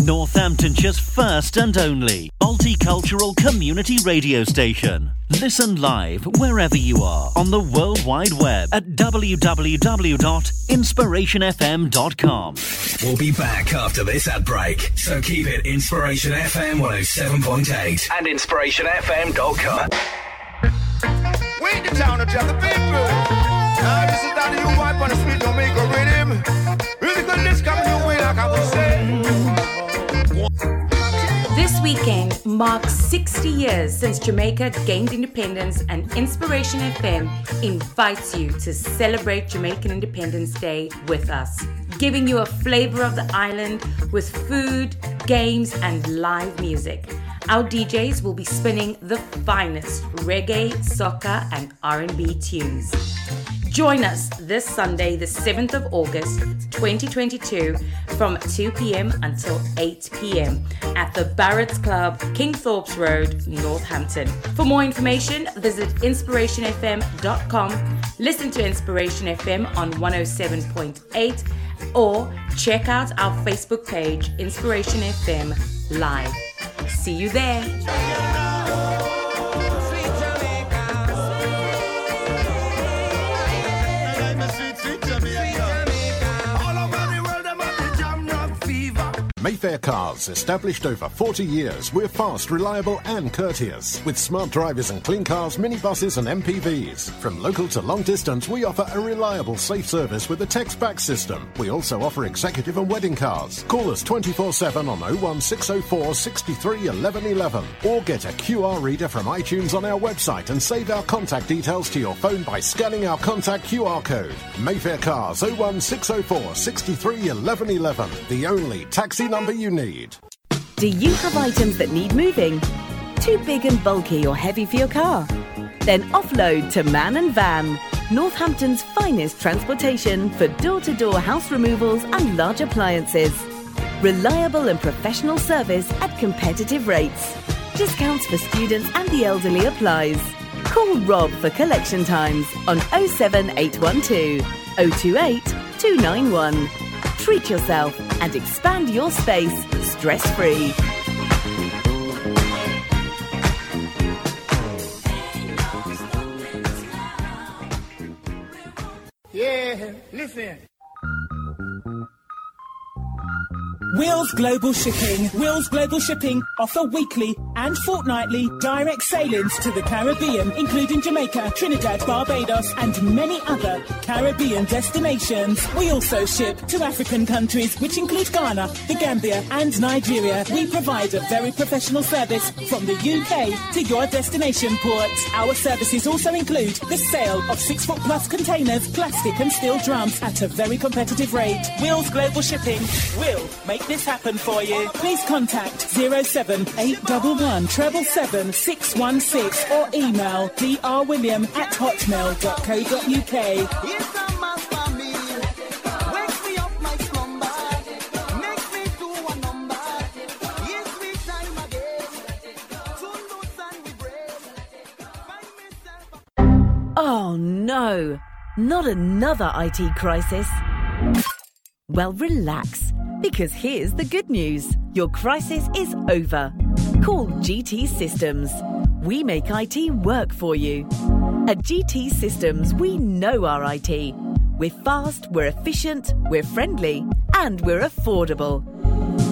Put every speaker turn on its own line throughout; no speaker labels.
Northamptonshire's first and only multicultural community radio station. Listen live wherever you are on the World Wide Web at www.inspirationfm.com.
We'll be back after this ad break, so keep it Inspiration FM 107.8 and inspirationfm.com.
We the town of the people. Now this is that you wipe on the street, don't make a rhythm. Really good, this coming your way, like I was saying.
This weekend marks 60 years since Jamaica gained independence, and Inspiration FM invites you to celebrate Jamaican Independence Day with us, giving you a flavor of the island with food, games, and live music. Our DJs will be spinning the finest reggae, soca, and R&B tunes. Join us this Sunday, the 7th of August, 2022, from 2 p.m. until 8 p.m. at the Barrett's Club, Kingsthorpe Road, Northampton. For more information, visit inspirationfm.com, listen to Inspiration FM on 107.8, or check out our Facebook page, Inspiration FM Live. See you there.
Mayfair Cars, established over 40 years, we're fast, reliable, and courteous. With smart drivers and clean cars, minibuses, and MPVs. From local to long distance, we offer a reliable, safe service with a text back system. We also offer executive and wedding cars. Call us 24 7 on 01604 63 11 11 or get a QR reader from iTunes on our website and save our contact details to your phone by scanning our contact QR code. Mayfair Cars 01604 63 11 11. The only taxi number you need.
Do you have items that need moving? Too big and bulky or heavy for your car? Then offload to Man and Van, Northampton's finest transportation for door to door house removals and large appliances. Reliable and professional service at competitive rates. Discounts for students and the elderly applies. Call Rob for collection times on 07812 028 291. Treat yourself and expand your space stress free.
Yeah, listen.
Wheels Global Shipping. Wheels Global Shipping offer weekly and fortnightly direct sailings to the Caribbean, including Jamaica, Trinidad, Barbados, and many other Caribbean destinations. We also ship to African countries, which include Ghana, the Gambia, and Nigeria. We provide a very professional service from the UK to your destination port. Our services also include the sale of six foot plus containers, plastic and steel drums at a very competitive rate. Wheels Global Shipping will make this happen for you. Please contact 07811 treble seven six one six or email drwilliam at hotmail.co.uk.
Oh no, not another IT crisis. Well, relax, because here's the good news your crisis is over. Call GT Systems. We make IT work for you. At GT Systems, we know our IT. We're fast, we're efficient, we're friendly, and we're affordable.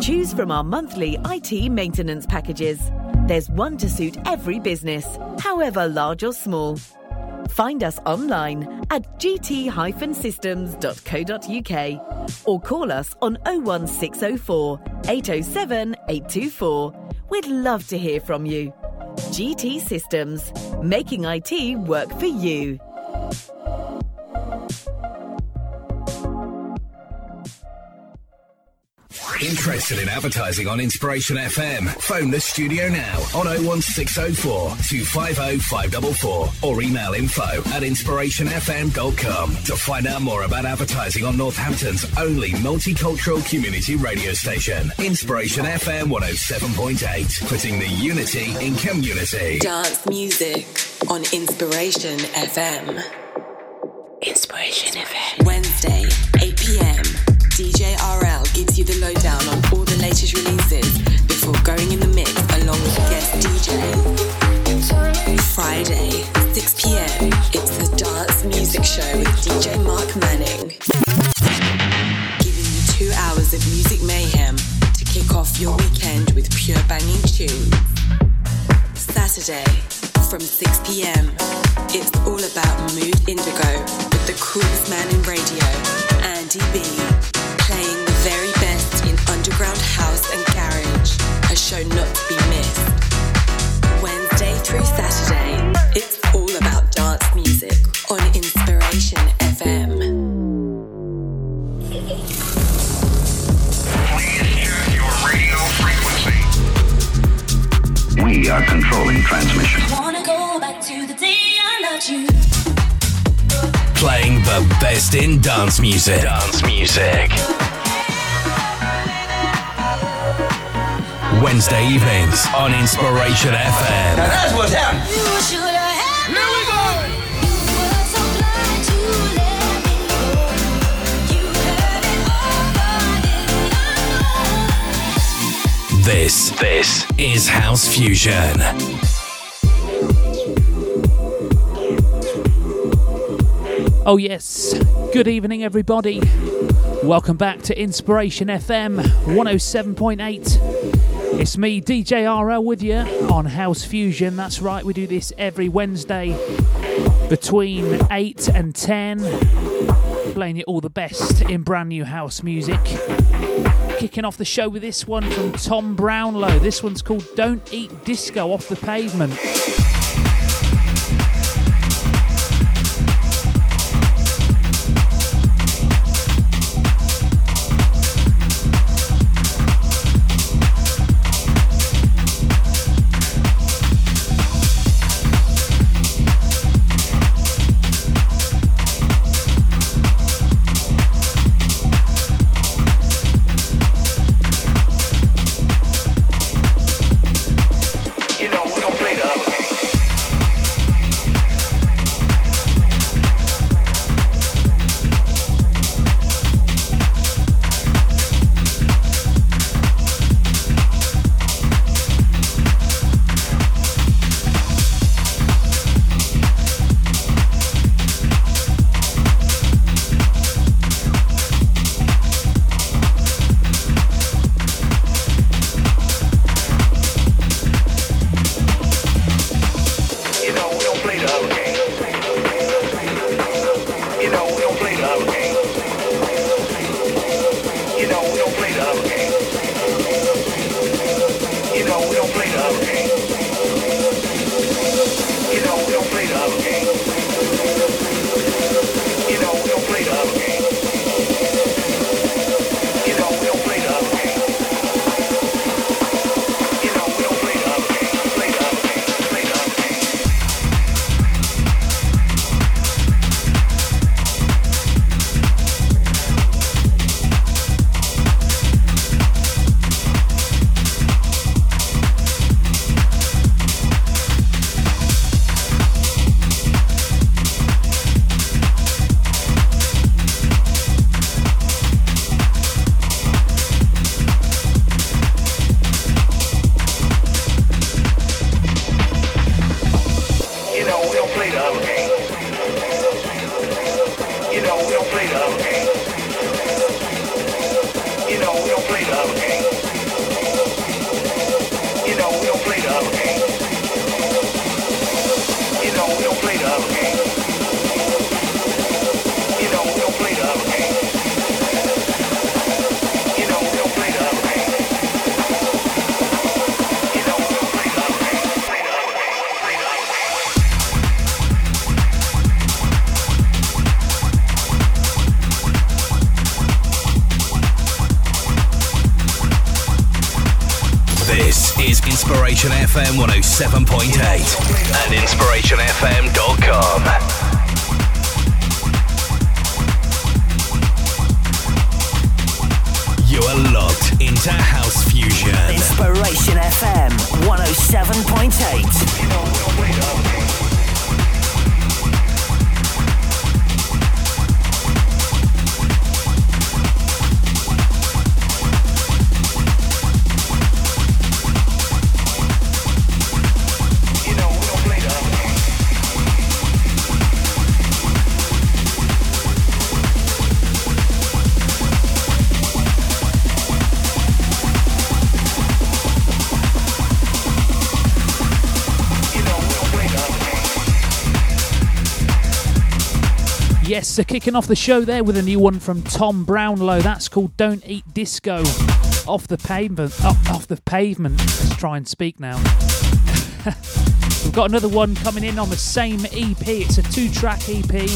Choose from our monthly IT maintenance packages. There's one to suit every business, however large or small. Find us online at gt-systems.co.uk or call us on 01604 807 824. We'd love to hear from you. GT Systems, making IT work for you.
Interested in advertising on Inspiration FM? Phone the studio now on 01604 250 544 or email info at inspirationfm.com to find out more about advertising on Northampton's only multicultural community radio station. Inspiration FM 107.8, putting the unity in community.
Dance music on Inspiration FM.
Inspiration FM.
Wednesday, before going in the mix along with guest DJ. Friday, 6 p.m. It's the Dance Music Show with DJ Mark Manning. Giving you two hours of music mayhem to kick off your weekend with pure banging tunes. Saturday, from 6 p.m. It's all about Mood Indigo with the coolest man in radio, Andy B, playing the very underground house and garage, a show not to be missed. Wednesday through Saturday, it's all about dance music on Inspiration FM. Please hear your radio frequency.
We are controlling transmission.
Wanna go back to the day I loved you.
Playing the best in dance music. Dance music. Wednesday evenings on Inspiration FM.
Now that's what's happening.
This, this is House Fusion.
Oh, yes. Good evening, everybody. Welcome back to Inspiration FM 107.8. It's me, DJ RL, with you on House Fusion. That's right, we do this every Wednesday between 8 and 10, playing you all the best in brand new house music. Kicking off the show with this one from Tom Brownlow. This one's called Don't Eat Disco Off the Pavement.
Inspiration FM 107.8 and InspirationFM.com.
so kicking off the show there with a new one from Tom Brownlow. That's called "Don't Eat Disco." Off the pavement, up off the pavement. Let's try and speak now. We've got another one coming in on the same EP. It's a two-track EP.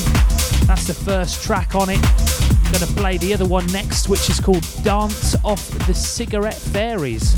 That's the first track on it. I'm going to play the other one next, which is called "Dance Off the Cigarette Fairies."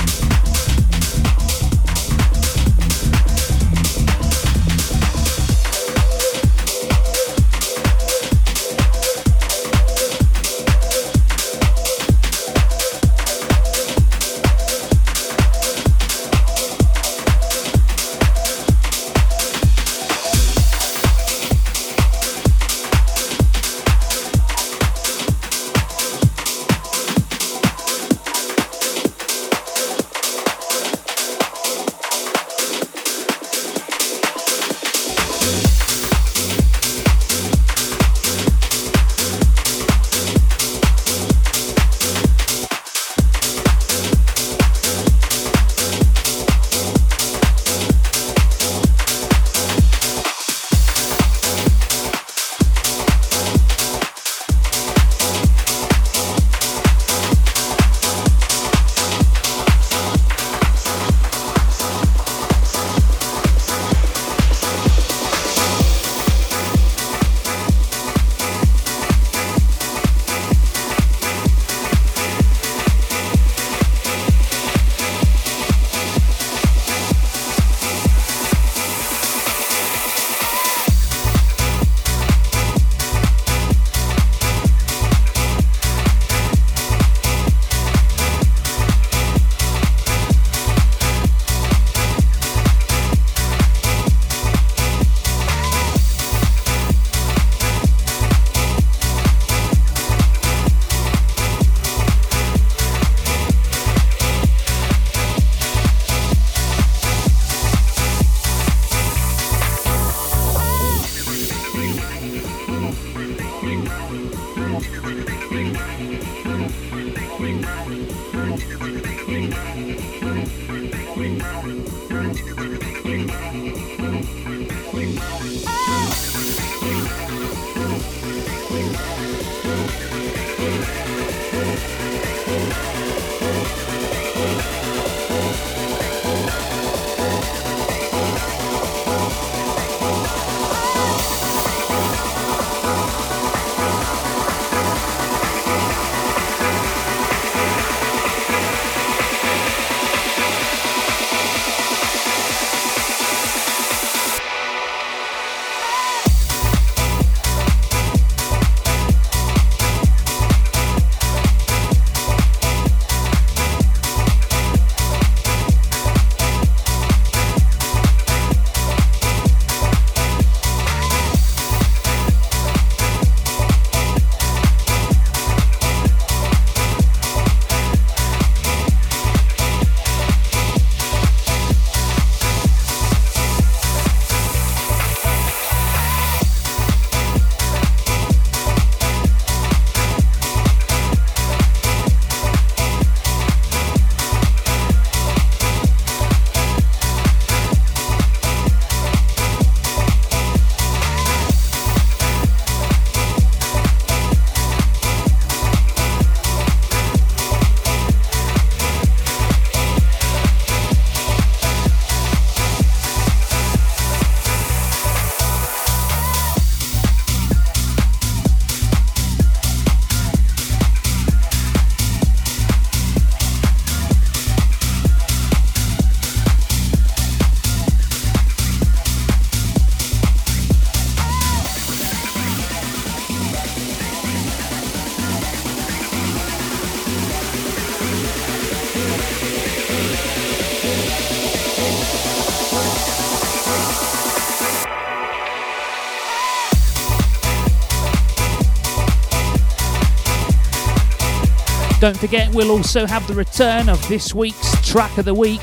Don't forget, we'll also have the return of this week's track of the week.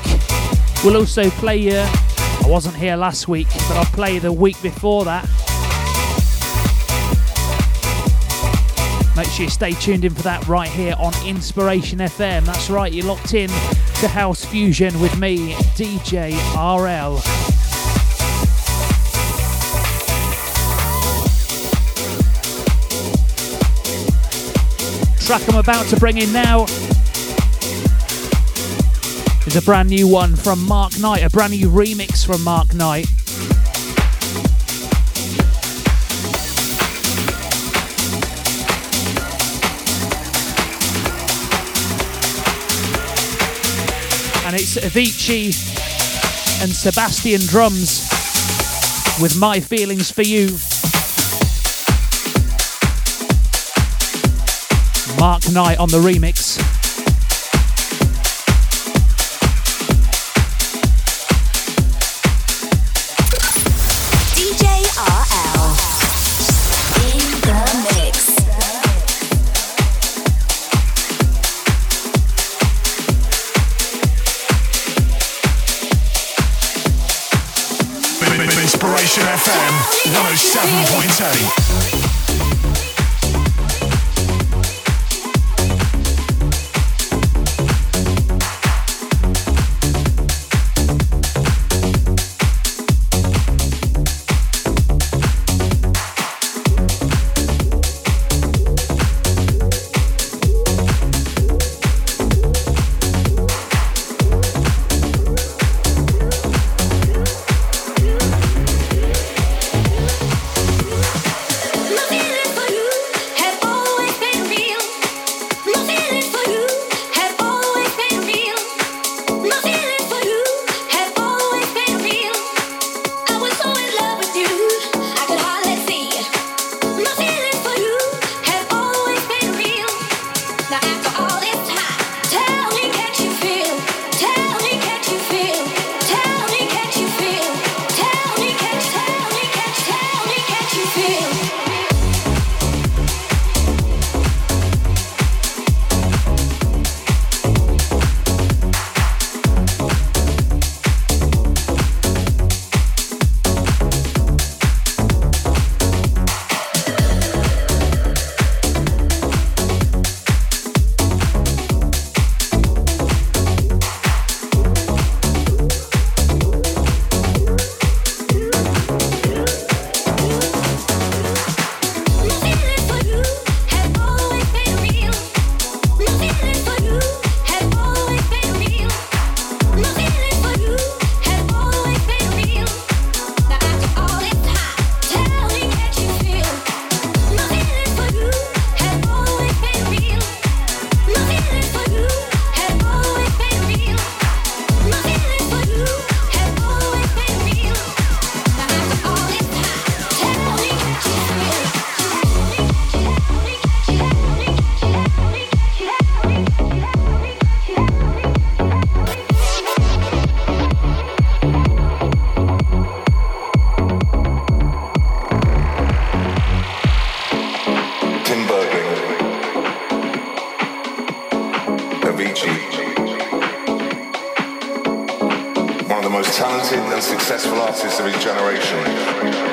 We'll also play. I wasn't here last week, but I'll play the week before that. Make sure you stay tuned in for that right here on Inspiration FM. That's right, you're locked in to House Fusion with me, DJ RL. Track I'm about to bring in now is a brand new one from Mark Knight, a brand new remix from Mark Knight. And it's Avicii and Sebastien Drums with My Feelings for You. Mark Knight on the remix.
DJ RL in the mix.
Inspiration FM 107.8.
the most talented and successful artists of his generation.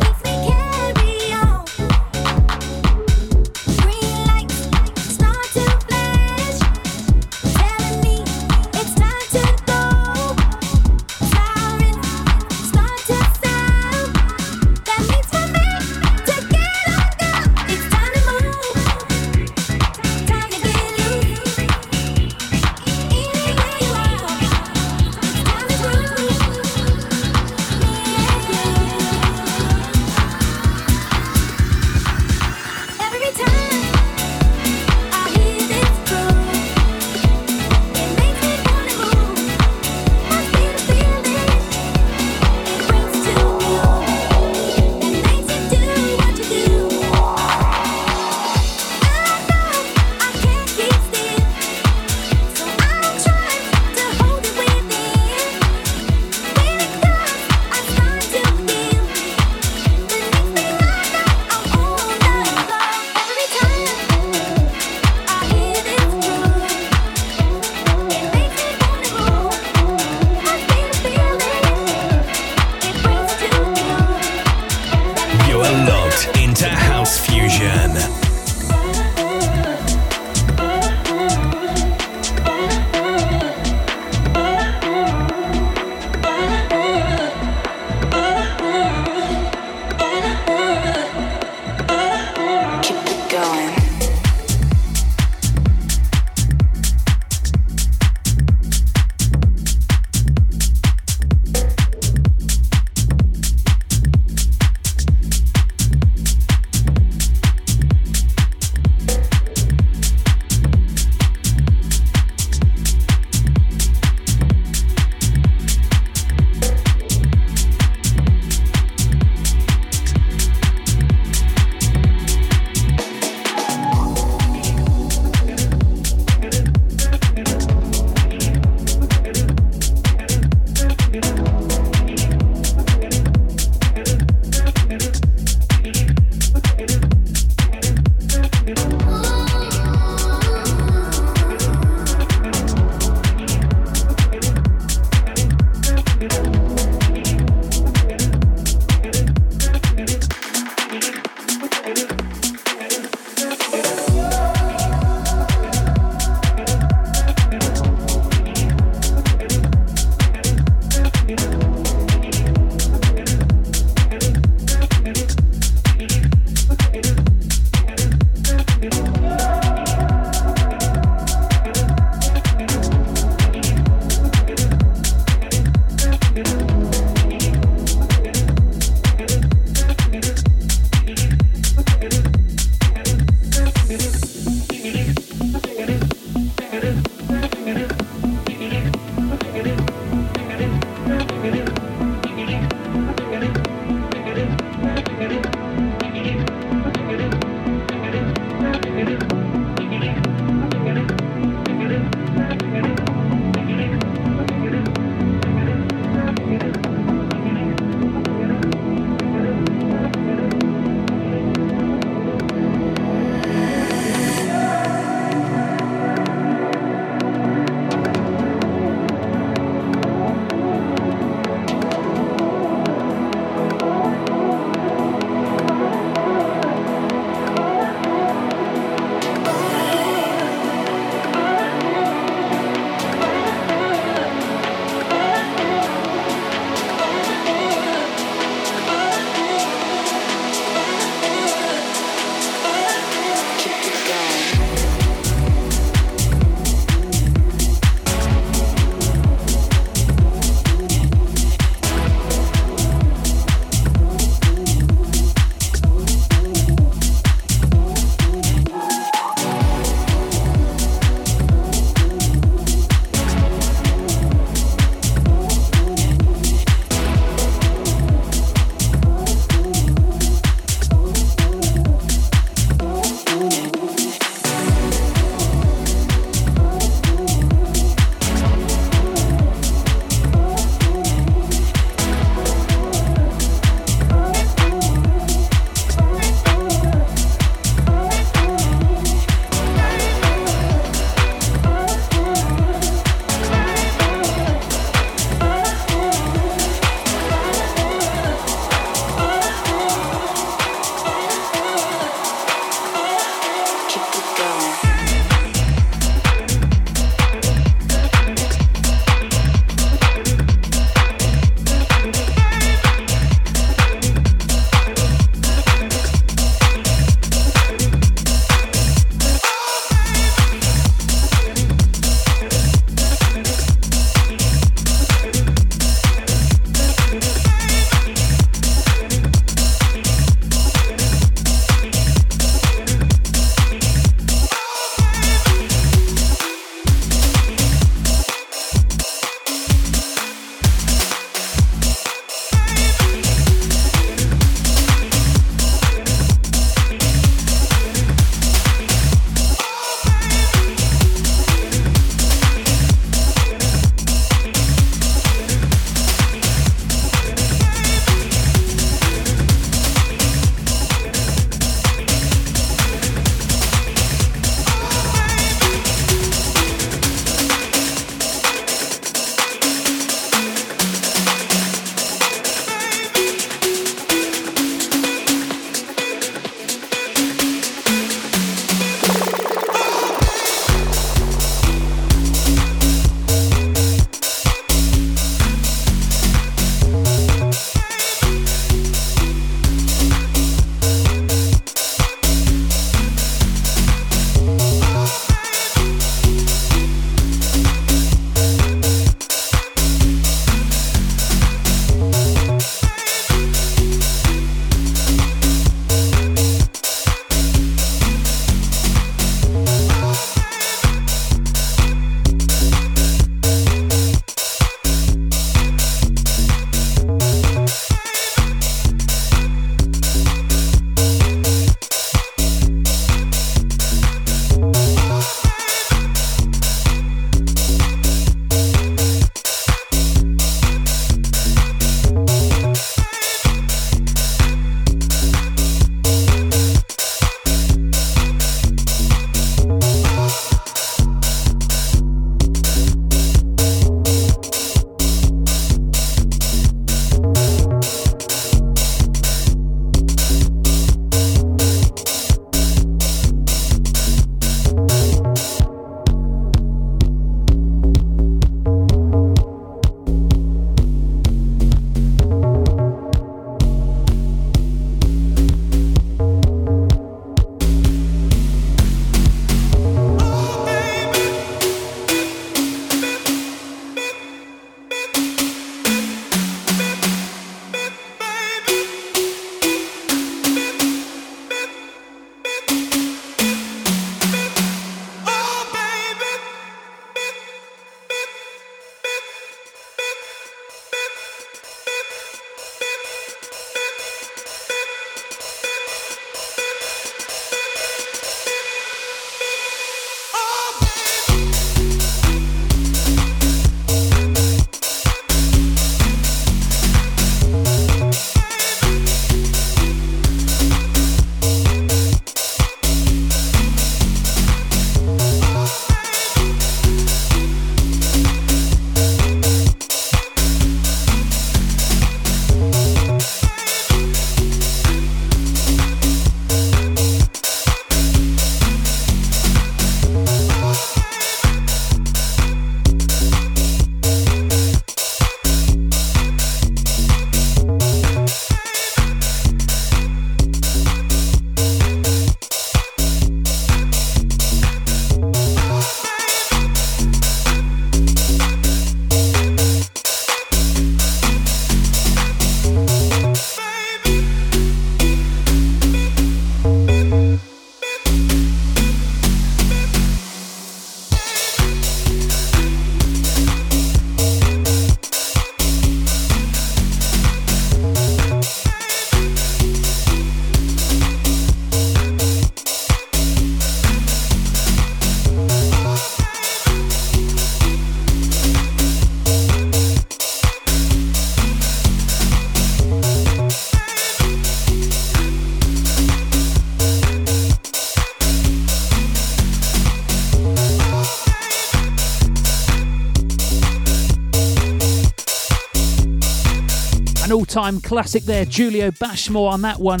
Time classic there, Julio Bashmore on that one.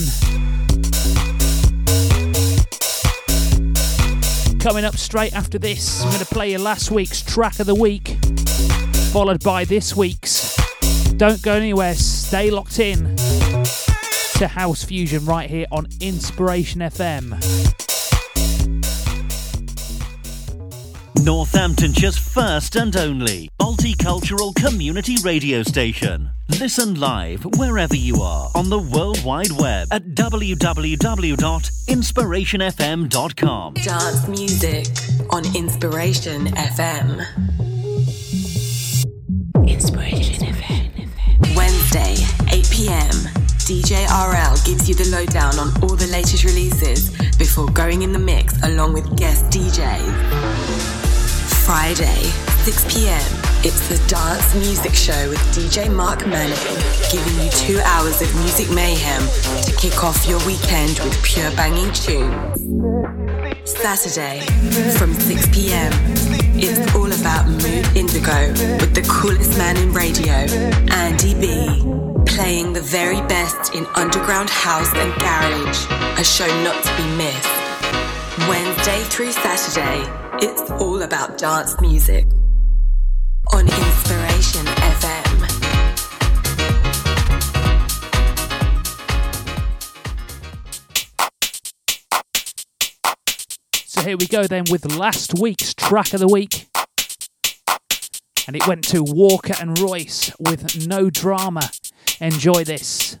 Coming up straight after this, I'm going to play you last week's track of the week, followed by this week's. Don't go anywhere, stay locked in to House Fusion right here on Inspiration FM.
Northamptonshire's first and only multicultural community radio station. Listen live wherever you are on the World Wide Web at www.inspirationfm.com.
Dance music on Inspiration FM. Inspiration FM. Wednesday, 8 pm. DJ RL gives you the lowdown on all the latest releases before going in the mix along with guest DJs. Friday, 6 pm. It's the Dance Music Show with DJ Mark Manning, giving you two hours of music mayhem to kick off your weekend with pure banging tunes. Saturday, from 6 pm. It's all about Mood Indigo with the coolest man in radio, Andy B. Playing the very best in underground house and garage. A show not to be missed. Wednesday through Saturday, it's all about dance music.
Here we go then with last week's track of the week. And it went to Walker and Royce with No Drama. Enjoy this.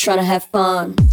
Just trying to have fun.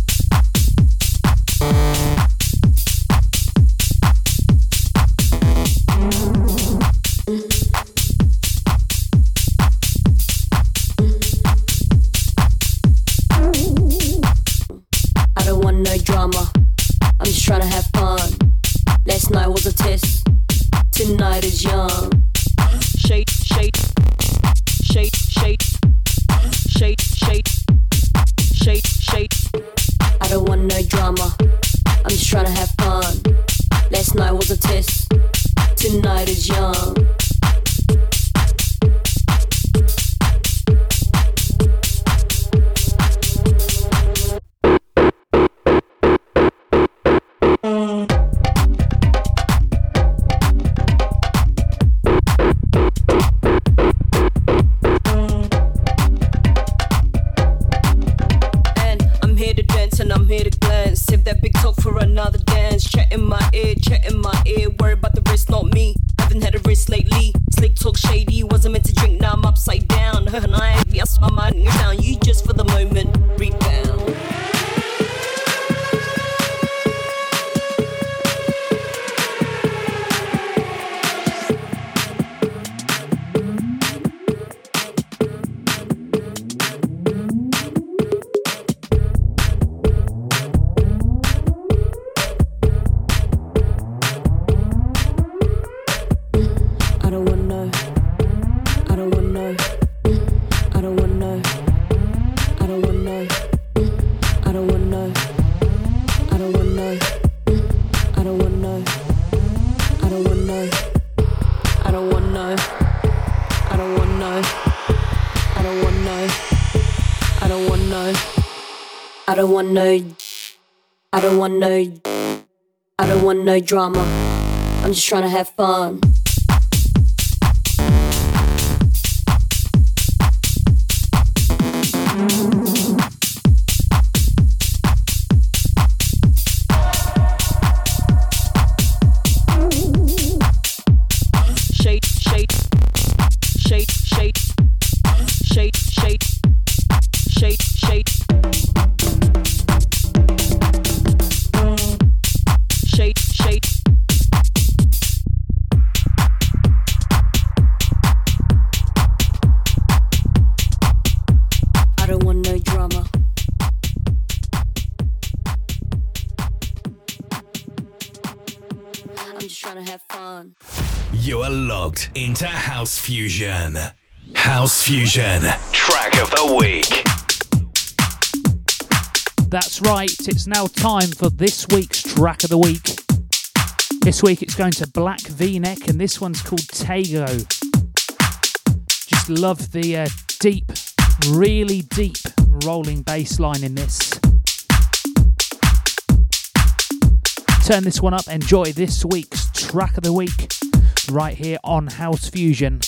Don't wanna know. I don't want no. I don't want no drama. I'm just trying to have fun.
Into House Fusion. House Fusion, track of the week.
That's right, it's now time for this week's track of the week. This week it's going to Black V Neck, and this one's called Tago. Just love the uh, deep, really deep rolling bass line in this. Turn this one up, enjoy this week's track of the week right here on House Fusion.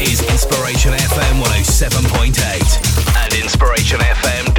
is Inspiration FM 107.8 and Inspiration FM.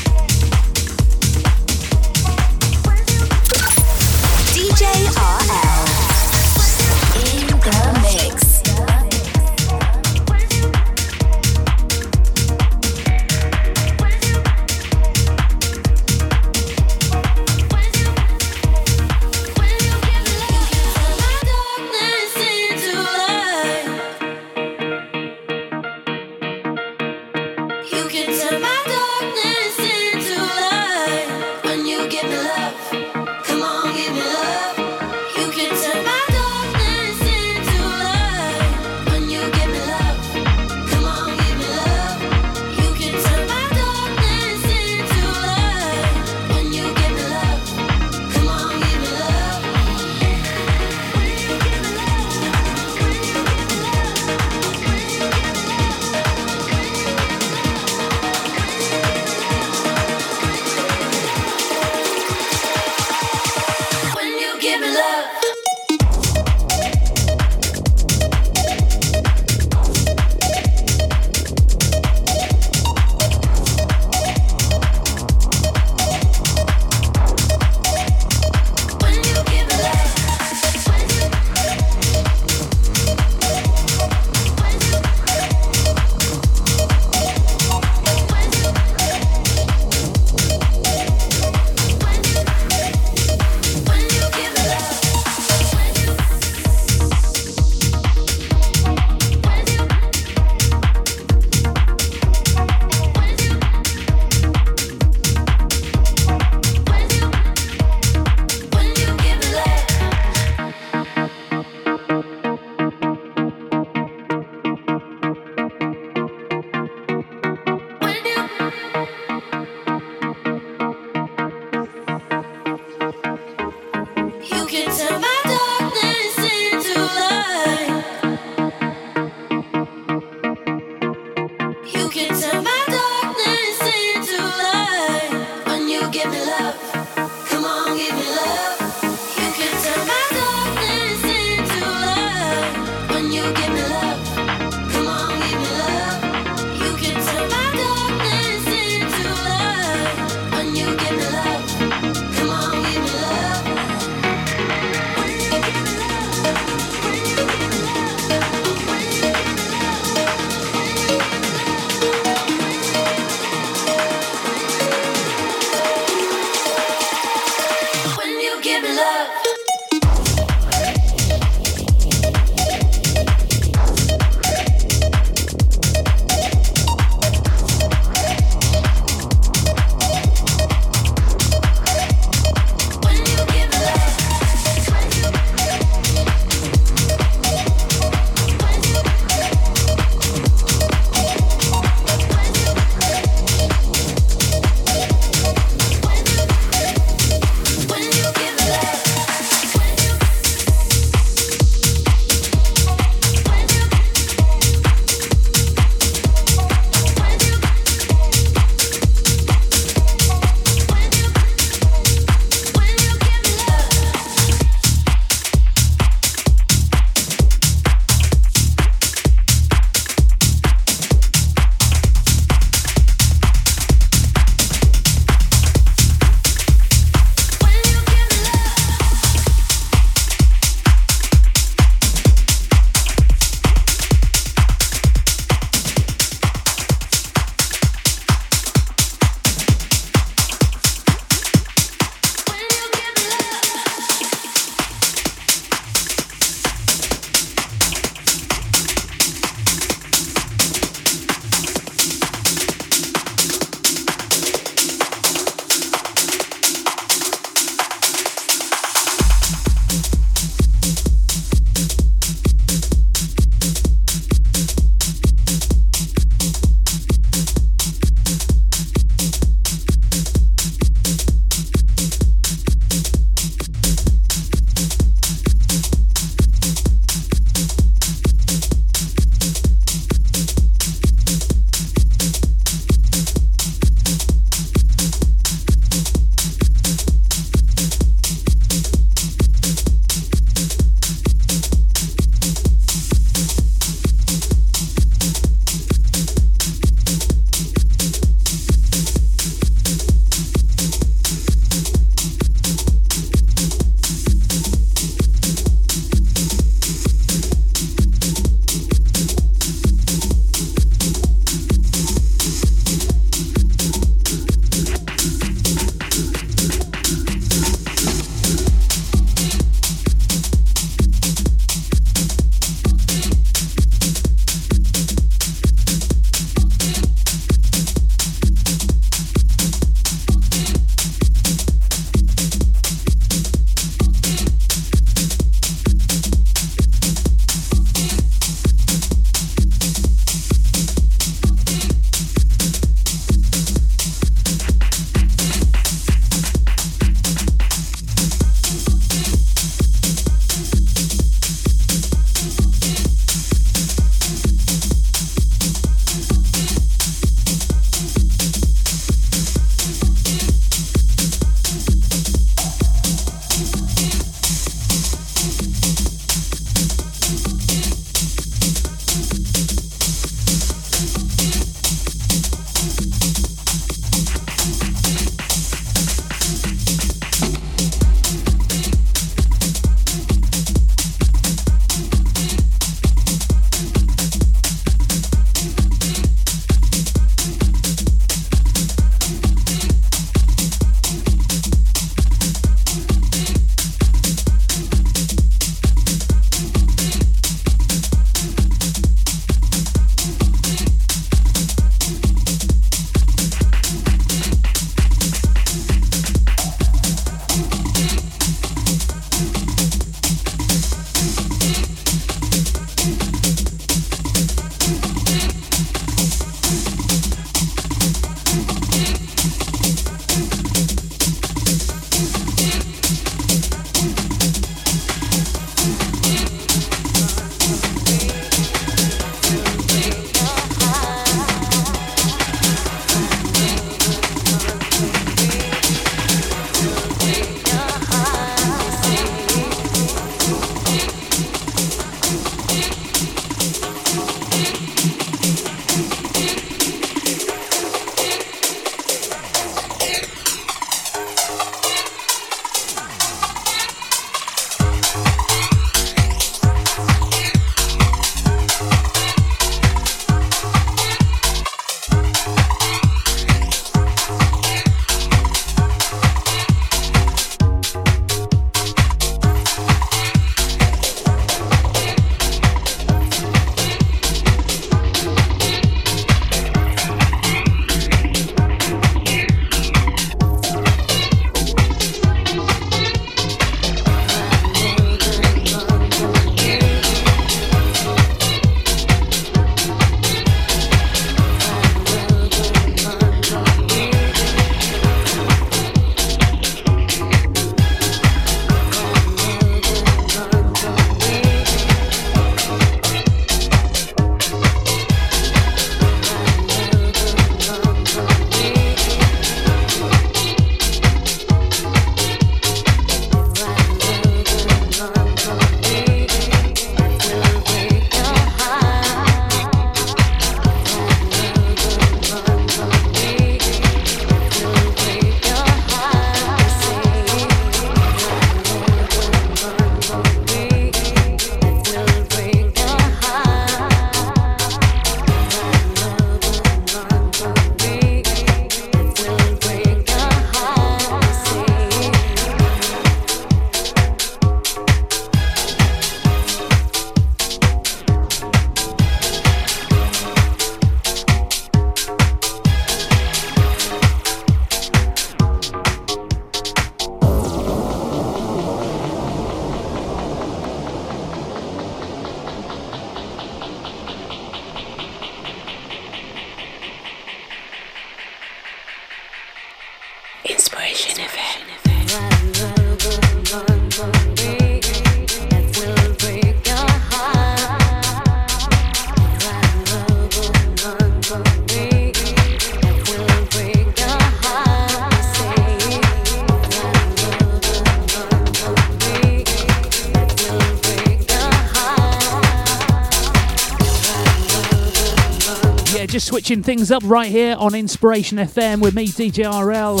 Switching things up right here on Inspiration FM with me, DJ RL,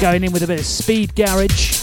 going in with a bit of speed garage.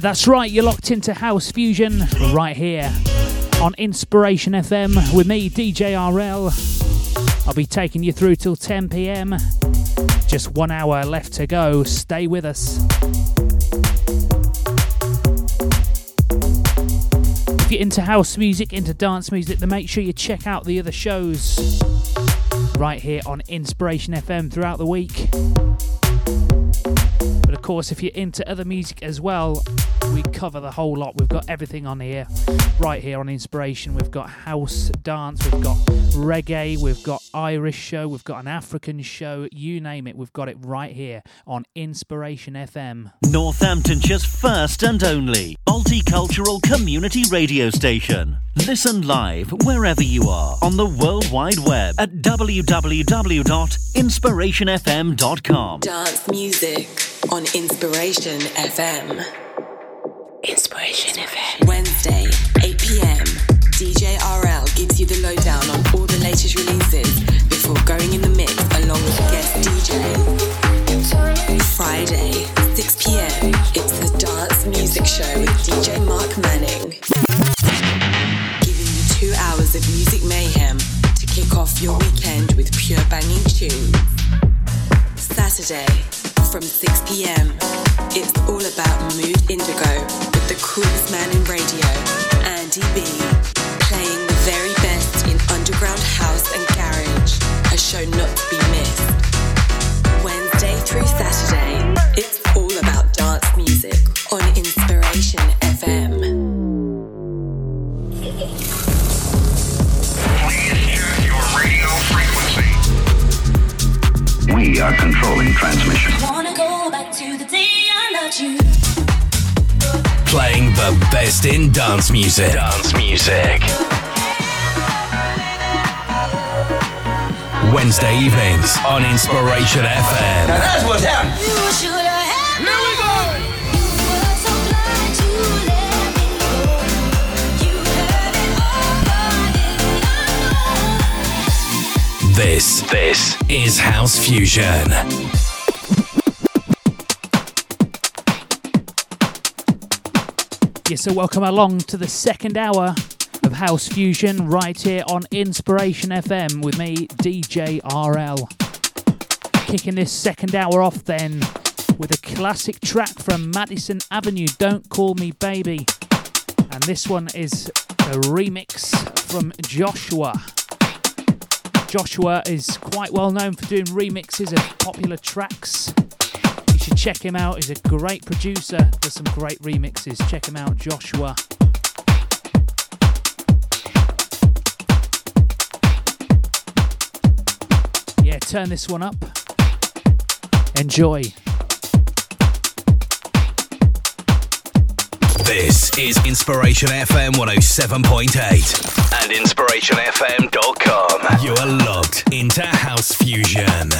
Yeah, that's right. You're locked into House Fusion right here on Inspiration FM with me, DJ RL. I'll be taking you through till 10 pm. Just one hour left to go. Stay with us. If you're into house music, into dance music, then make sure you check out the other shows right here on Inspiration FM throughout the week. But of course, if you're into other music as well, we cover the whole lot. We've got everything on here, right here on Inspiration. We've got house, dance, we've got reggae, we've got Irish show, we've got an African show, you name it, we've got it right here on Inspiration FM.
Northamptonshire's first and only multicultural community radio station. Listen live wherever you are on the World Wide Web at www.inspirationfm.com.
Dance music on Inspiration FM. Inspiration FM. Wednesday, 8 pm. DJ RL gives you the lowdown on all the latest releases before going in the mix along with guest DJ. Friday, 6 pm. It's the Dance Music Show with DJ Mark Manning. Giving you two hours of music mayhem to kick off your weekend with pure banging tunes. Saturday, from 6 pm. It's all about Mood Indigo with the coolest man in radio, Andy B. Playing the very best in underground house and garage. A show not to be missed. Wednesday through Saturday, it's all about dance music on Inspiration
We are controlling transmission.
Wanna go back to the day I loved you.
Playing the best in dance music. Dance music. Wednesday evenings on Inspiration FM.
Now that's what's happening.
This, this is House Fusion.
Yeah, so welcome along to the second hour of House Fusion right here on Inspiration FM with me, DJ RL. Kicking this second hour off then with a classic track from Madison Avenue, Don't Call Me Baby. And this one is a remix from Joshua. Joshua is quite well known for doing remixes of popular tracks. You should check him out. He's a great producer, does some great remixes. Check him out, Joshua. Yeah, turn this one up. Enjoy.
This is Inspiration FM 107.8 and InspirationFM.com. You are locked into House Fusion.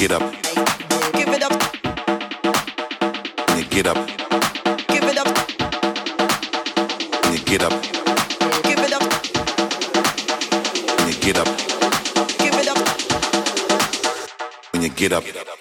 Get up.
Give it up. Yeah, get up. Give it up. Yeah, get up.
Give it up.
Yeah, get up.
Give it up.
When you get up.
give it up.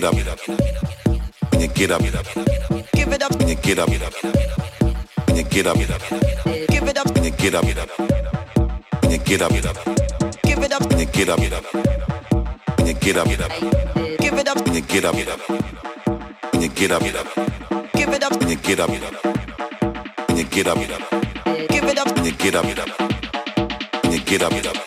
get up, when you get up,
give it up,
when you get up, when you get up,
give it up,
when you get up, when you get up,
give it up,
when you get up, when you get up,
give it up,
when you get up, when you get up,
give it up,
when you get up, when you get up, give it up, when you get up, when you get up, when you get up.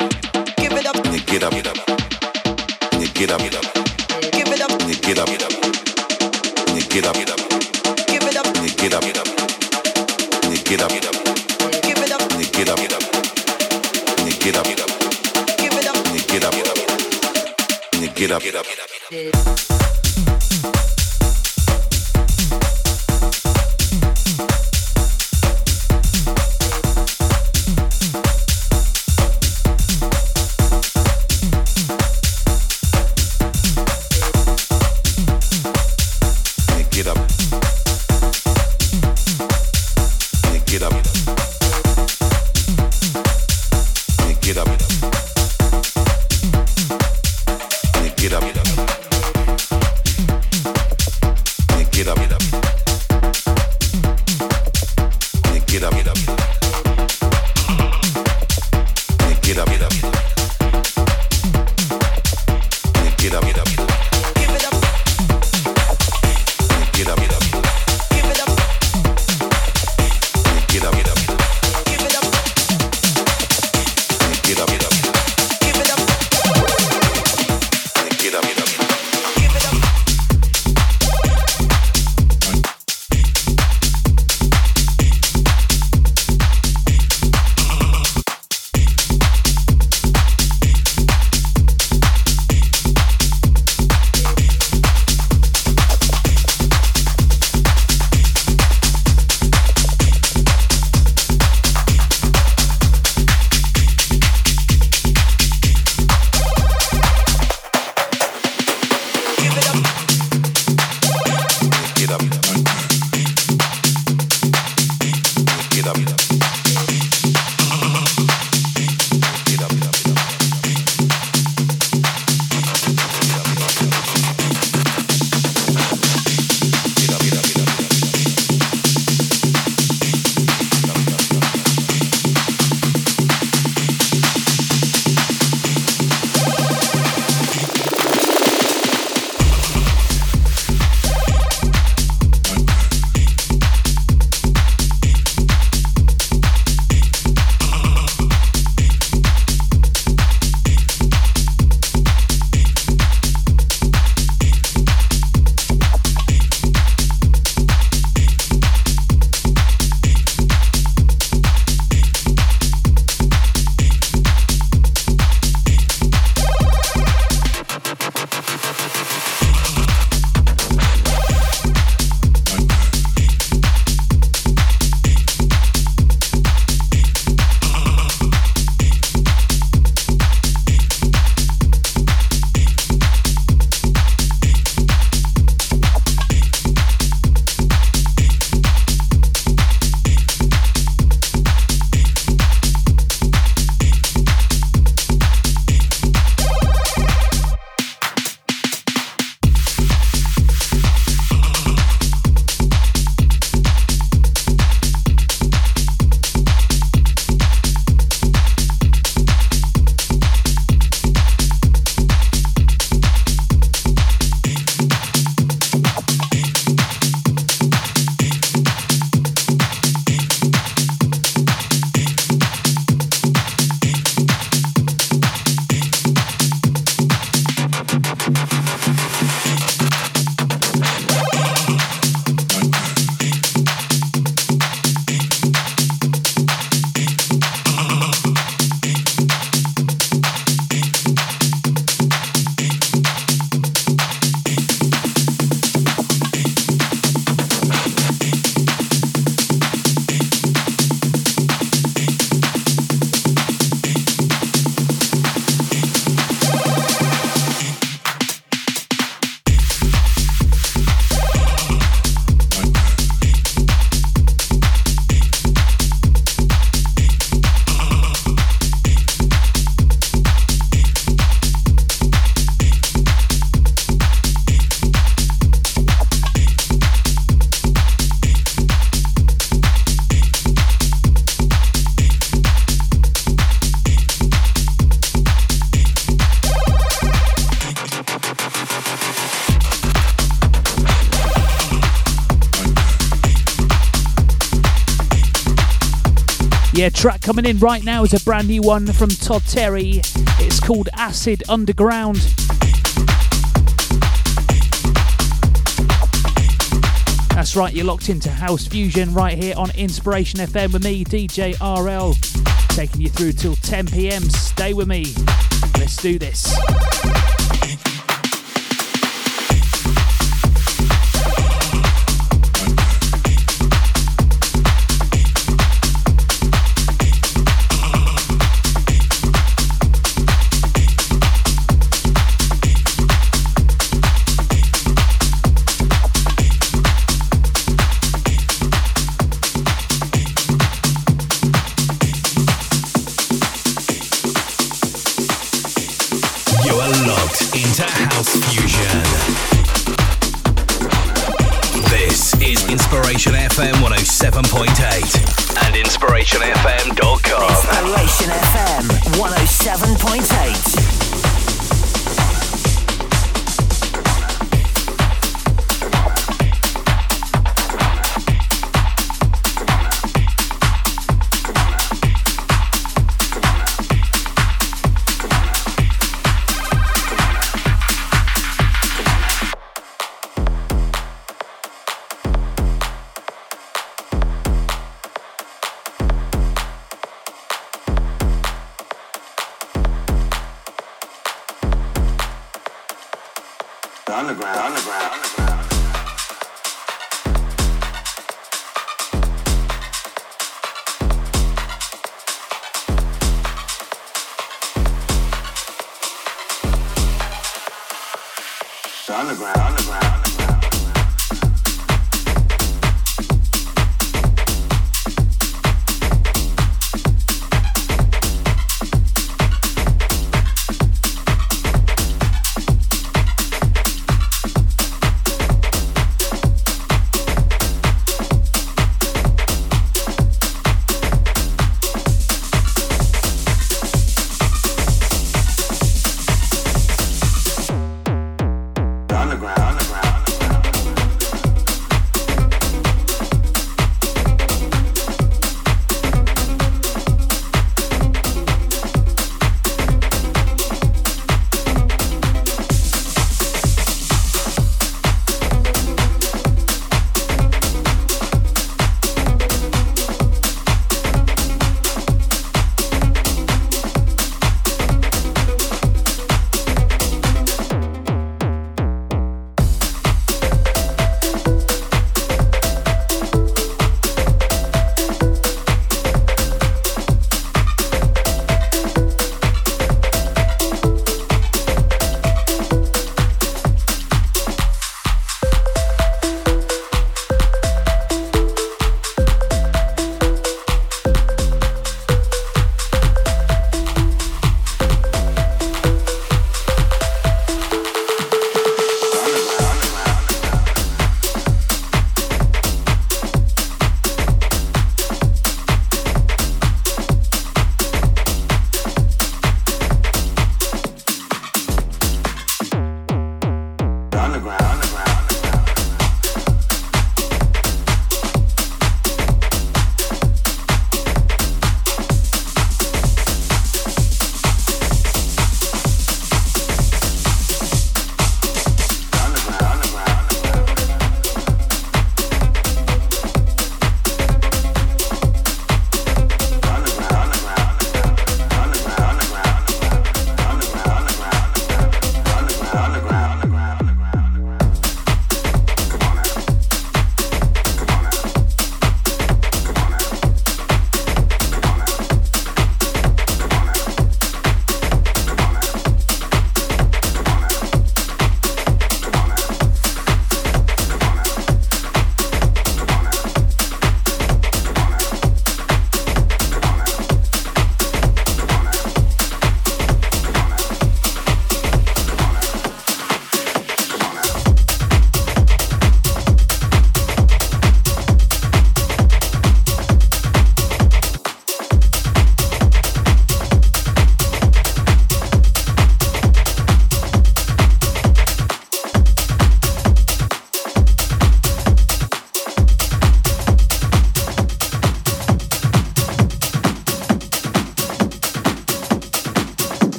Yeah, track coming in right now is a brand new one from Todd Terry. It's called Acid Underground. That's right, you're locked into House Fusion right here on Inspiration FM with me, DJ RL, taking you through till 10 pm. Stay with me. Let's do this.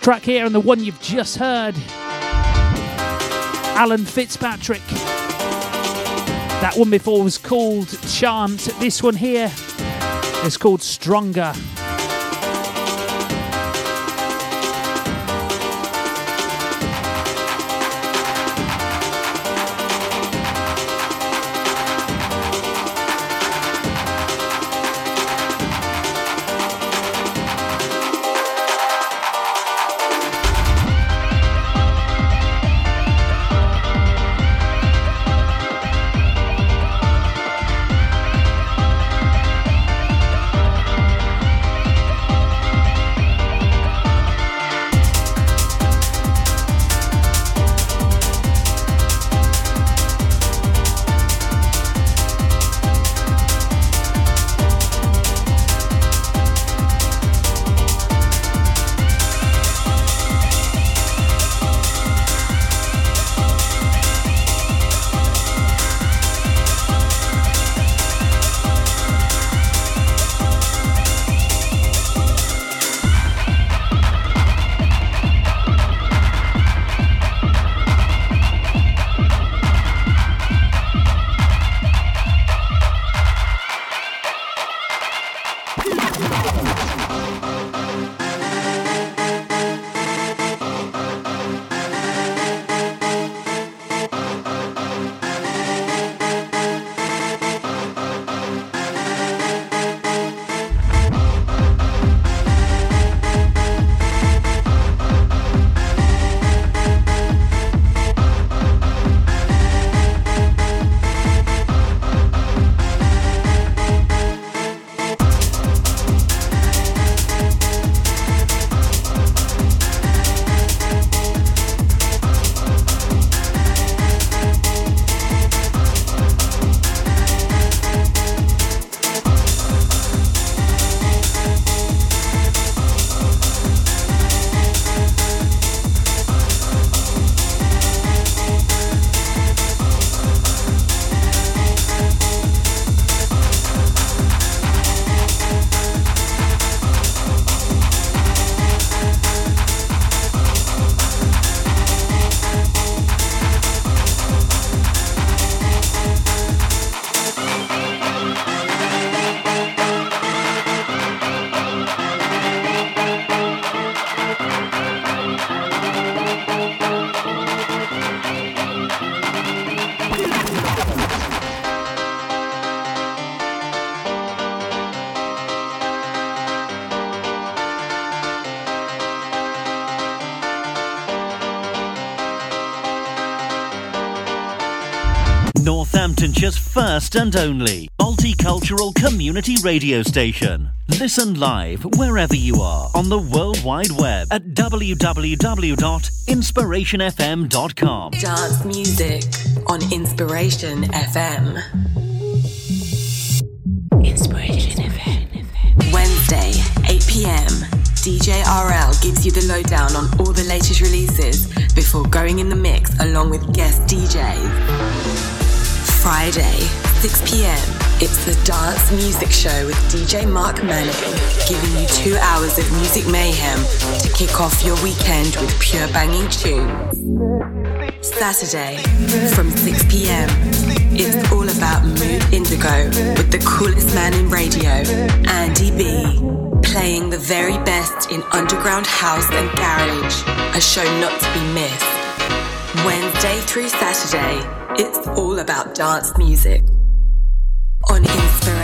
Track here and the one you've just heard, Alan Fitzpatrick. That one before was called Chant. This one here is called Stronger.
First and only multicultural community radio station. Listen live wherever you are on the World Wide Web at www.inspirationfm.com.
Dance music on Inspiration FM. Inspiration FM. Wednesday, 8 pm. DJ RL gives you the lowdown on all the latest releases before going in the mix along with guest DJs. Friday, 6 pm. It's the Dance Music Show with DJ Mark Manning, giving you two hours of music mayhem to kick off your weekend with pure banging tunes. Saturday, from 6 pm, it's all about Mood Indigo with the coolest man in radio, Andy B, playing the very best in underground house and garage, a show not to be missed. Wednesday through Saturday, it's all about dance music on Inspiration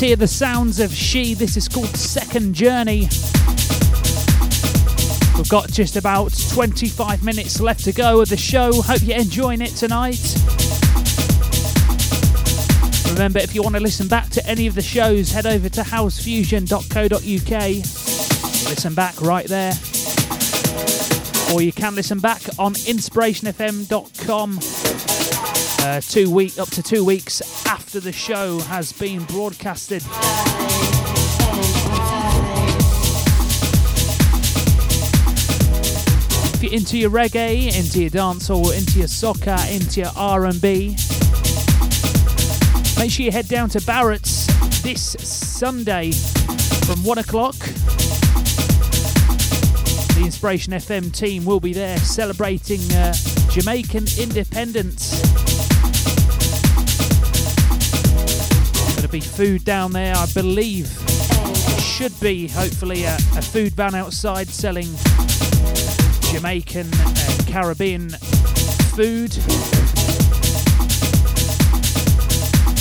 Here, the sounds of She. This is called Second Journey. We've got just about 25 minutes left to go of the show. Hope you're enjoying it tonight. Remember, if you want to listen back to any of the shows, head over to housefusion.co.uk. Listen back right there. Or you can listen back on inspirationfm.com. Uh, two week up to two weeks after the show has been broadcasted. If you're into your reggae, into your dancehall, into your soca, into your R&B, make sure you head down to Barrett's this Sunday from one o'clock. The Inspiration FM team will be there celebrating uh, Jamaican independence. Be food down there, I believe. Should be, hopefully, a, a food van outside selling Jamaican and Caribbean food.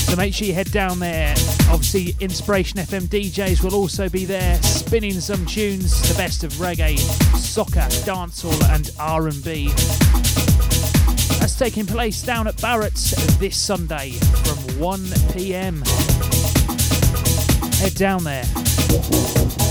So make sure you head down there. Obviously, Inspiration FM DJs will also be there, spinning some tunes, the best of reggae, soca, dancehall, and R&B. That's taking place down at Barrett's this Sunday from 1 p.m. Head down there.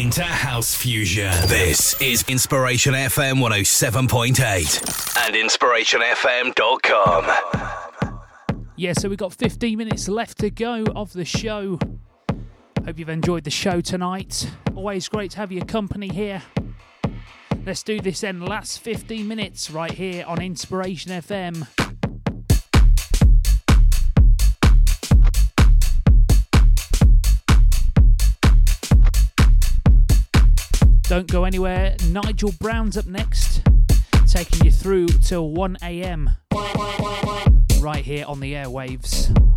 Into House Fusion. This is Inspiration FM 107.8 and InspirationFM.com.
Yeah, so we've got 15 minutes left to go of the show. Hope you've enjoyed the show tonight. Always great to have your company here. Let's do this then. Last 15 minutes right here on Inspiration FM. Don't go anywhere. Nigel Brown's up next, taking you through till 1 a.m. right here on the airwaves.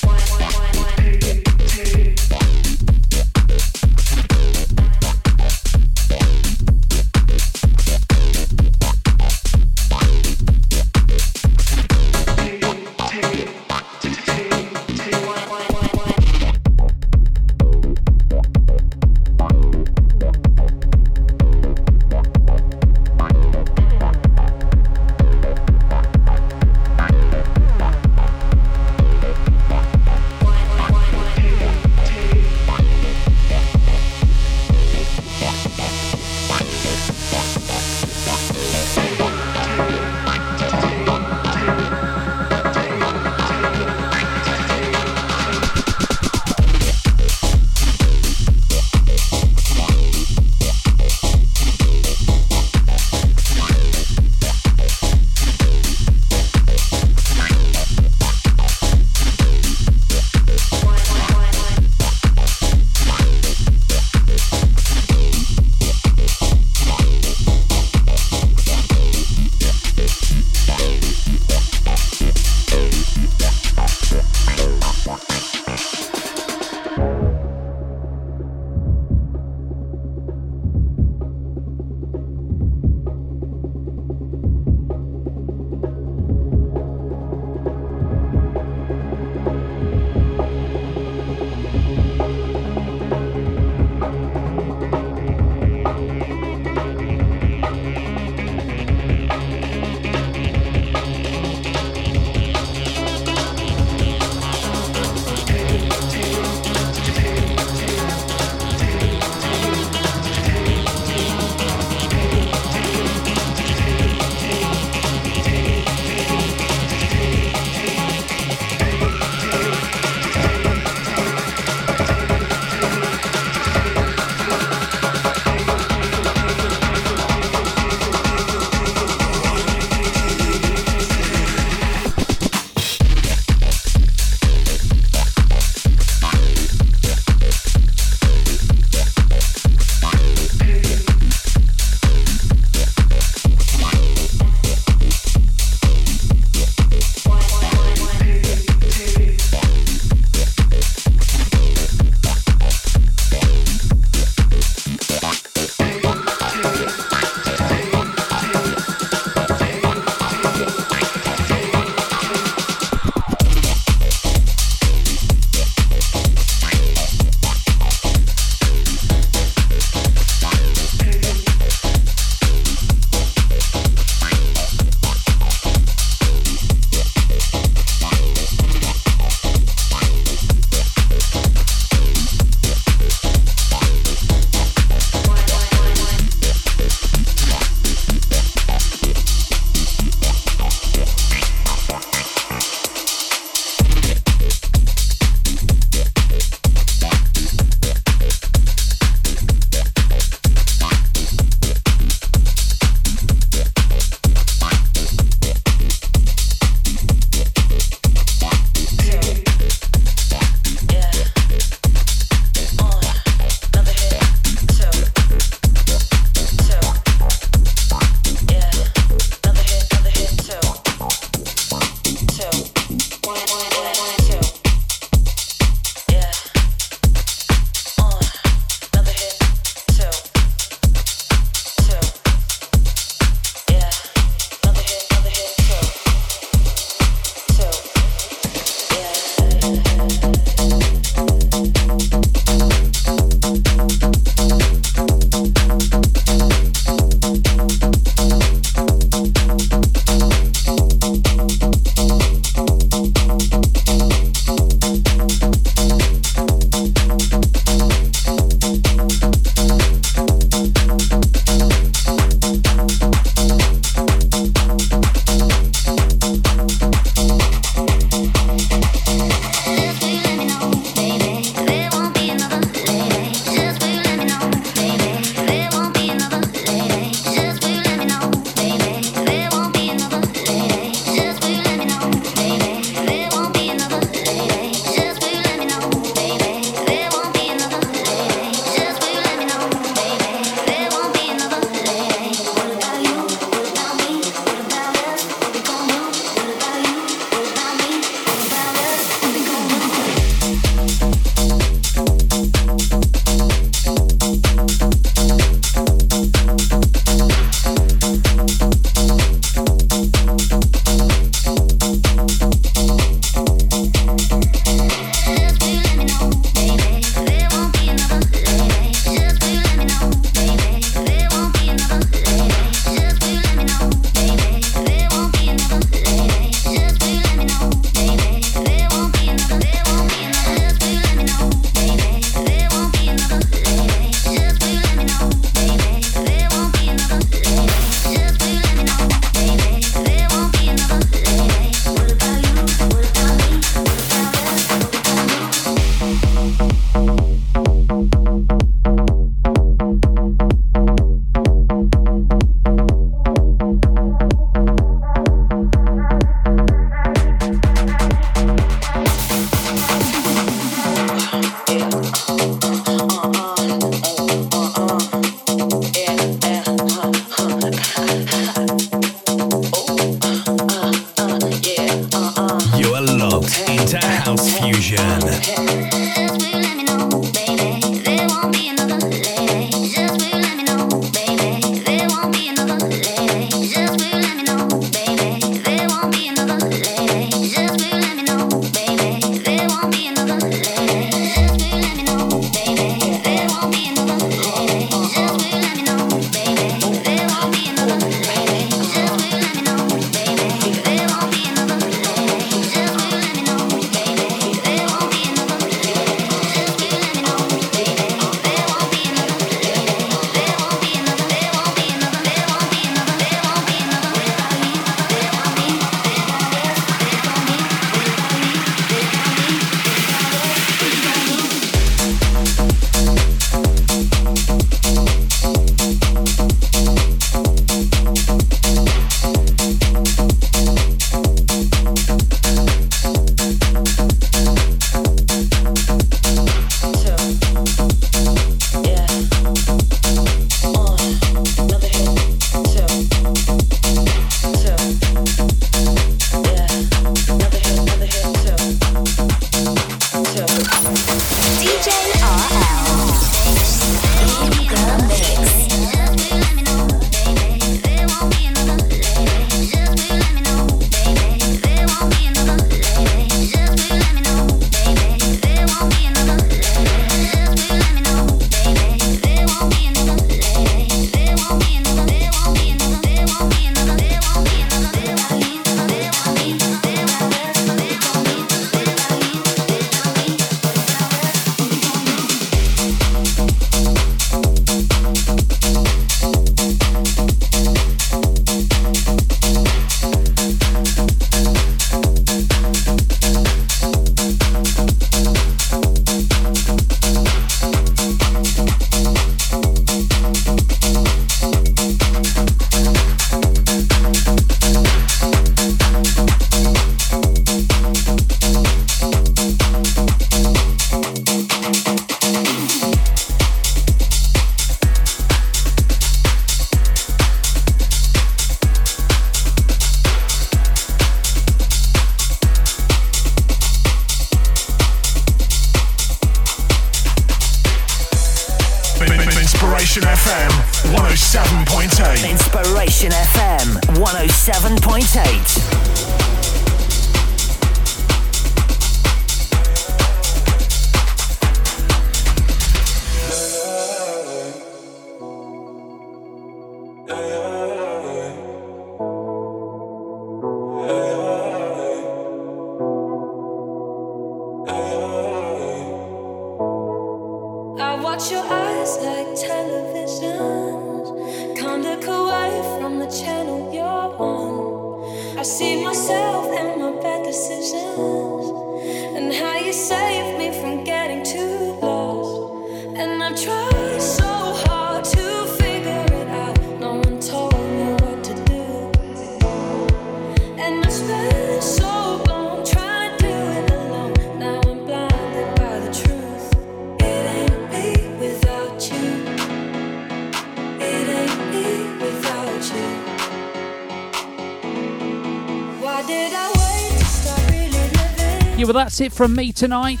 That's it from me tonight.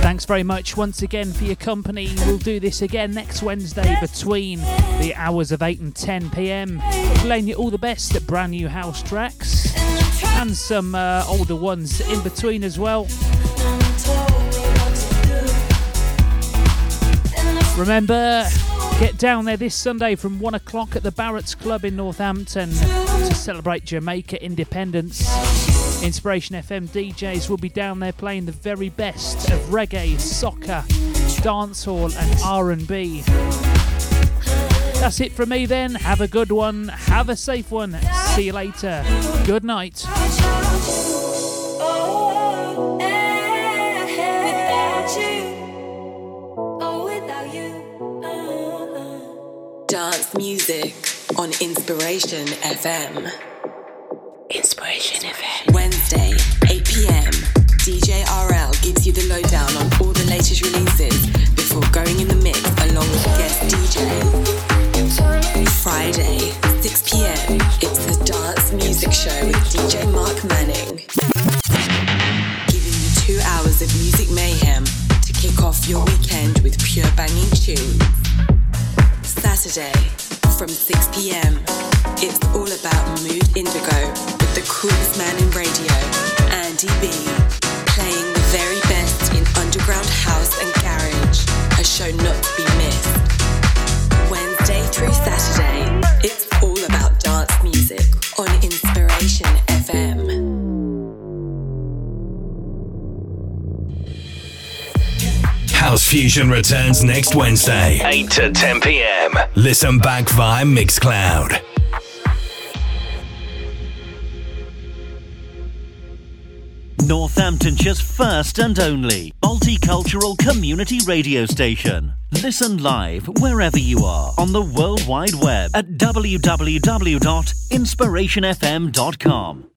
Thanks very much once again for your company. We'll do this again next Wednesday between the hours of 8 and 10 pm. Playing you all the best at brand new house tracks and some uh, older ones in between as well. Remember, get down there this Sunday from 1 o'clock at the Barrett's Club in Northampton to celebrate Jamaica independence. Inspiration FM DJs will be down there playing the very best of reggae, soca, dancehall and R&B. That's it from me then. Have a good one. Have a safe one. See you later. Good night.
Without you. Without you.
Dance music on Inspiration FM. Inspiration FM. Saturday from 6 pm. It's all about Mood Indigo with the coolest man in
Fusion returns next Wednesday, 8 to 10 p.m. Listen back via Mixcloud.
Northamptonshire's first and only multicultural community radio station. Listen live wherever you are on the World Wide Web at www.inspirationfm.com.